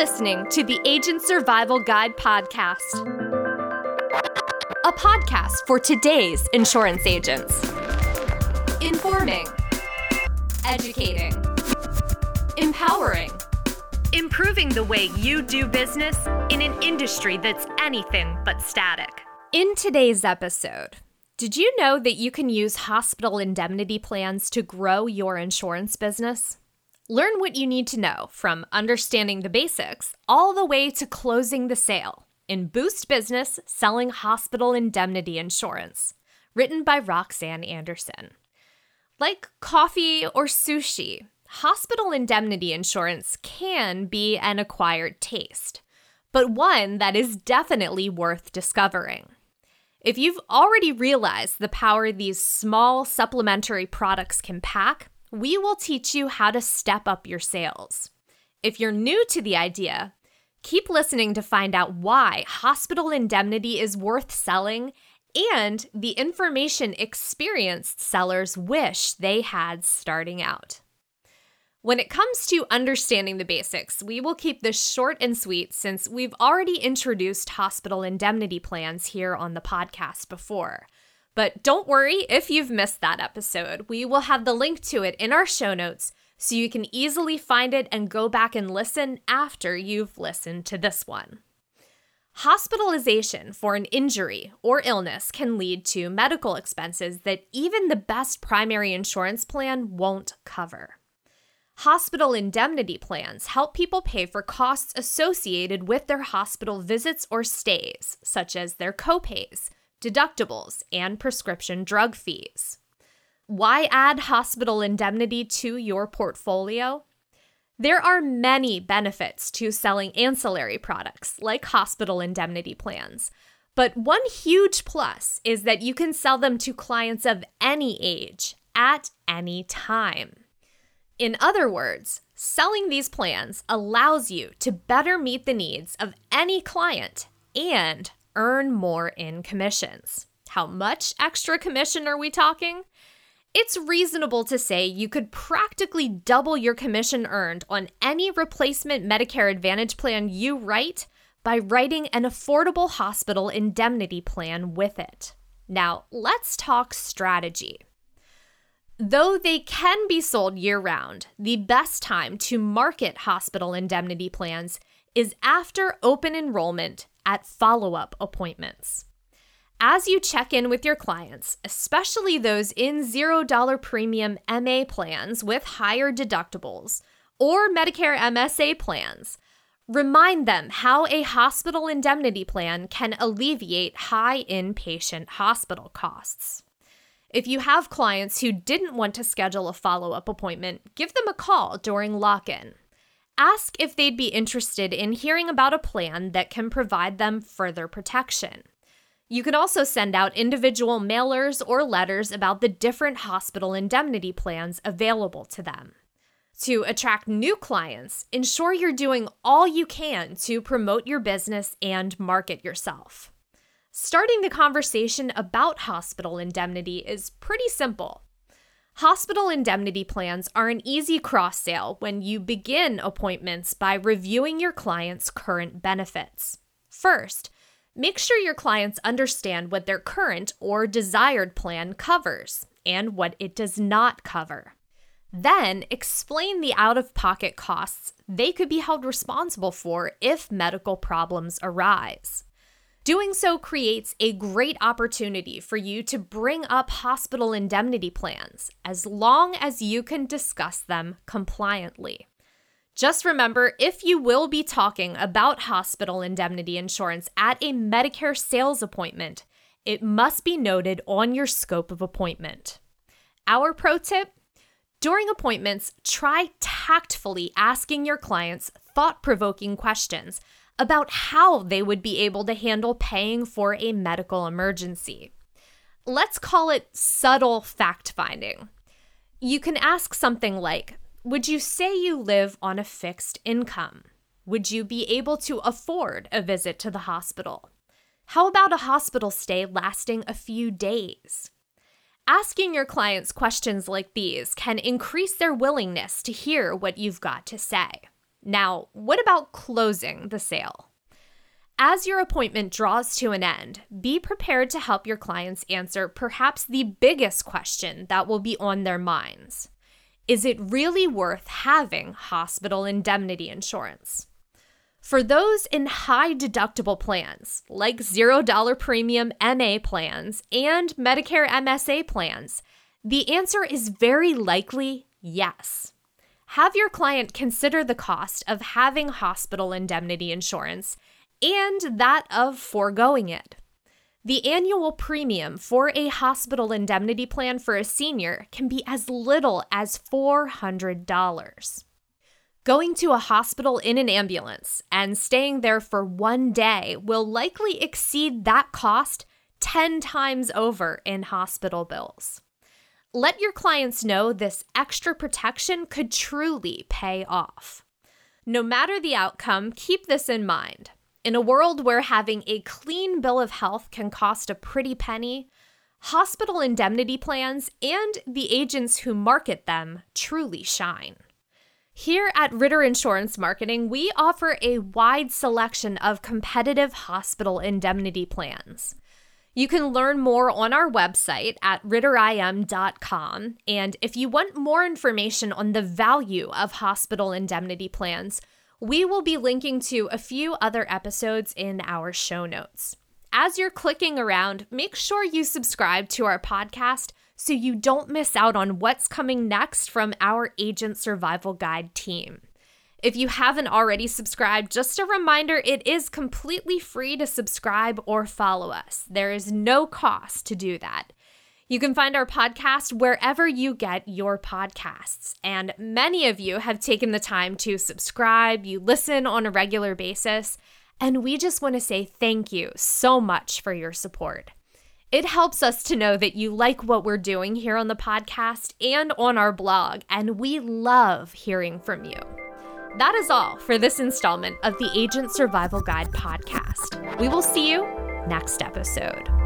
listening to the Agent Survival Guide podcast, a podcast for today's insurance agents. Informing, educating, empowering, improving the way you do business in an industry that's anything but static. In today's episode, did you know that you can use hospital indemnity plans to grow your insurance business? Learn what you need to know from understanding the basics all the way to closing the sale in Boost Business Selling Hospital Indemnity Insurance, written by Roxanne Anderson. Like coffee or sushi, hospital indemnity insurance can be an acquired taste, but one that is definitely worth discovering. If you've already realized the power these small supplementary products can pack, we will teach you how to step up your sales. If you're new to the idea, keep listening to find out why hospital indemnity is worth selling and the information experienced sellers wish they had starting out. When it comes to understanding the basics, we will keep this short and sweet since we've already introduced hospital indemnity plans here on the podcast before. But don't worry if you've missed that episode. We will have the link to it in our show notes so you can easily find it and go back and listen after you've listened to this one. Hospitalization for an injury or illness can lead to medical expenses that even the best primary insurance plan won't cover. Hospital indemnity plans help people pay for costs associated with their hospital visits or stays, such as their copays, deductibles, and prescription drug fees. Why add hospital indemnity to your portfolio? There are many benefits to selling ancillary products like hospital indemnity plans. But one huge plus is that you can sell them to clients of any age at any time. In other words, selling these plans allows you to better meet the needs of any client and earn more in commissions. How much extra commission are we talking? It's reasonable to say you could practically double your commission earned on any replacement Medicare Advantage plan you write by writing an affordable hospital indemnity plan with it. Now, let's talk strategy. Though they can be sold year round, the best time to market hospital indemnity plans is after open enrollment at follow up appointments. As you check in with your clients, especially those in $0 premium MA plans with higher deductibles or Medicare MSA plans, remind them how a hospital indemnity plan can alleviate high inpatient hospital costs. If you have clients who didn't want to schedule a follow up appointment, give them a call during lock in ask if they'd be interested in hearing about a plan that can provide them further protection. You can also send out individual mailers or letters about the different hospital indemnity plans available to them. To attract new clients, ensure you're doing all you can to promote your business and market yourself. Starting the conversation about hospital indemnity is pretty simple. Hospital indemnity plans are an easy cross sale when you begin appointments by reviewing your client's current benefits. First, make sure your clients understand what their current or desired plan covers and what it does not cover. Then, explain the out of pocket costs they could be held responsible for if medical problems arise. Doing so creates a great opportunity for you to bring up hospital indemnity plans as long as you can discuss them compliantly. Just remember if you will be talking about hospital indemnity insurance at a Medicare sales appointment, it must be noted on your scope of appointment. Our pro tip during appointments, try tactfully asking your clients thought provoking questions about how they would be able to handle paying for a medical emergency. Let's call it subtle fact finding. You can ask something like Would you say you live on a fixed income? Would you be able to afford a visit to the hospital? How about a hospital stay lasting a few days? Asking your clients questions like these can increase their willingness to hear what you've got to say. Now, what about closing the sale? As your appointment draws to an end, be prepared to help your clients answer perhaps the biggest question that will be on their minds Is it really worth having hospital indemnity insurance? For those in high deductible plans, like $0 premium MA plans and Medicare MSA plans, the answer is very likely yes. Have your client consider the cost of having hospital indemnity insurance and that of foregoing it. The annual premium for a hospital indemnity plan for a senior can be as little as $400. Going to a hospital in an ambulance and staying there for one day will likely exceed that cost 10 times over in hospital bills. Let your clients know this extra protection could truly pay off. No matter the outcome, keep this in mind. In a world where having a clean bill of health can cost a pretty penny, hospital indemnity plans and the agents who market them truly shine. Here at Ritter Insurance Marketing, we offer a wide selection of competitive hospital indemnity plans. You can learn more on our website at ritterim.com. And if you want more information on the value of hospital indemnity plans, we will be linking to a few other episodes in our show notes. As you're clicking around, make sure you subscribe to our podcast so you don't miss out on what's coming next from our Agent Survival Guide team. If you haven't already subscribed, just a reminder it is completely free to subscribe or follow us. There is no cost to do that. You can find our podcast wherever you get your podcasts. And many of you have taken the time to subscribe, you listen on a regular basis. And we just want to say thank you so much for your support. It helps us to know that you like what we're doing here on the podcast and on our blog, and we love hearing from you. That is all for this installment of the Agent Survival Guide podcast. We will see you next episode.